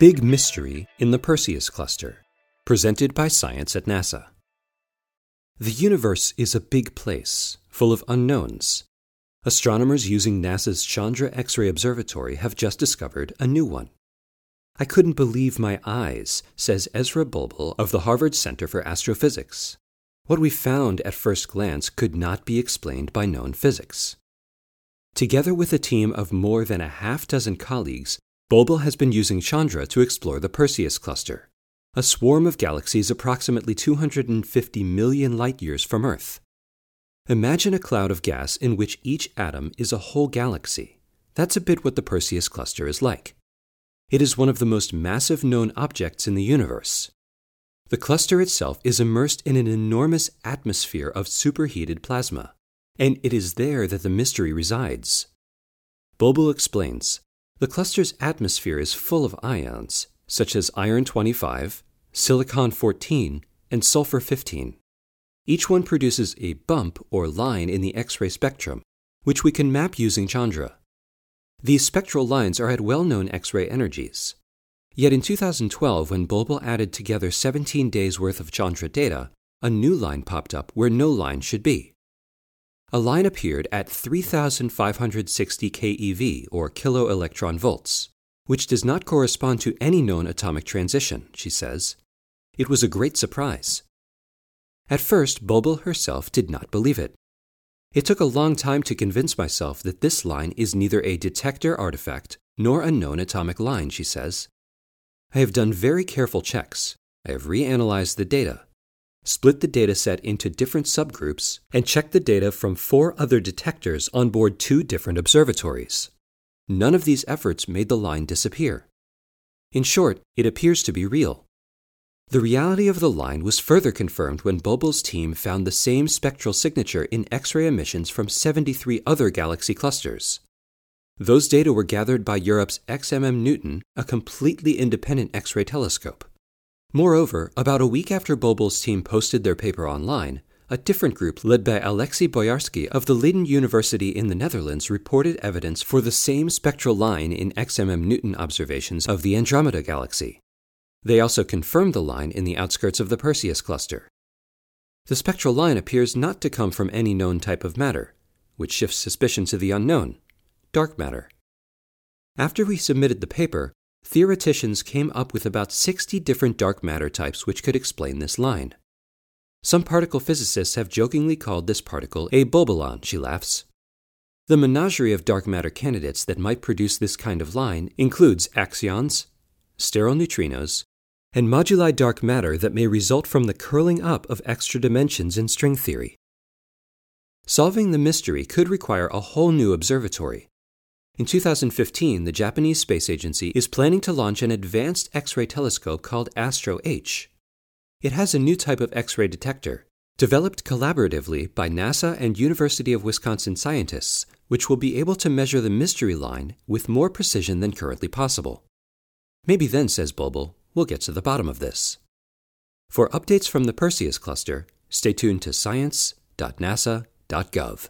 Big Mystery in the Perseus Cluster, presented by Science at NASA. The universe is a big place, full of unknowns. Astronomers using NASA's Chandra X ray Observatory have just discovered a new one. I couldn't believe my eyes, says Esra Bulbul of the Harvard Center for Astrophysics. What we found at first glance could not be explained by known physics. Together with a team of more than a half dozen colleagues, Bulbul has been using Chandra to explore the Perseus cluster, a swarm of galaxies approximately 250 million light years from Earth. Imagine a cloud of gas in which each atom is a whole galaxy. That's a bit what the Perseus cluster is like. It is one of the most massive known objects in the universe. The cluster itself is immersed in an enormous atmosphere of superheated plasma, and it is there that the mystery resides. Bulbul explains the cluster's atmosphere is full of ions, such as iron 25, silicon 14, and sulfur 15. Each one produces a bump or line in the X ray spectrum, which we can map using Chandra. These spectral lines are at well known X ray energies. Yet in 2012, when Bulbul added together 17 days worth of Chandra data, a new line popped up where no line should be a line appeared at 3,560 keV, or kilo electron volts, which does not correspond to any known atomic transition, she says. It was a great surprise. At first, Bulbul herself did not believe it. It took a long time to convince myself that this line is neither a detector artifact nor a known atomic line, she says. I have done very careful checks. I have reanalyzed the data split the dataset into different subgroups, and checked the data from four other detectors on board two different observatories. None of these efforts made the line disappear. In short, it appears to be real. The reality of the line was further confirmed when Bulbul's team found the same spectral signature in X ray emissions from 73 other galaxy clusters. Those data were gathered by Europe's XMM Newton, a completely independent X ray telescope. Moreover, about a week after Bulbul's team posted their paper online, a different group led by Alexei Boyarsky of the Leiden University in the Netherlands reported evidence for the same spectral line in XMM Newton observations of the Andromeda galaxy. They also confirmed the line in the outskirts of the Perseus cluster. The spectral line appears not to come from any known type of matter, which shifts suspicion to the unknown dark matter. After we submitted the paper, theoreticians came up with about 60 different dark matter types which could explain this line. Some particle physicists have jokingly called this particle a bulbulon, she laughs. The menagerie of dark matter candidates that might produce this kind of line includes axions, sterile neutrinos, and moduli dark matter that may result from the curling up of extra dimensions in string theory. Solving the mystery could require a whole new observatory, in 2015, the Japanese Space Agency is planning to launch an advanced X ray telescope called ASTRO H. It has a new type of X ray detector, developed collaboratively by NASA and University of Wisconsin scientists, which will be able to measure the mystery line with more precision than currently possible. Maybe then, says Bulbul, we'll get to the bottom of this. For updates from the Perseus cluster, stay tuned to science.nasa.gov.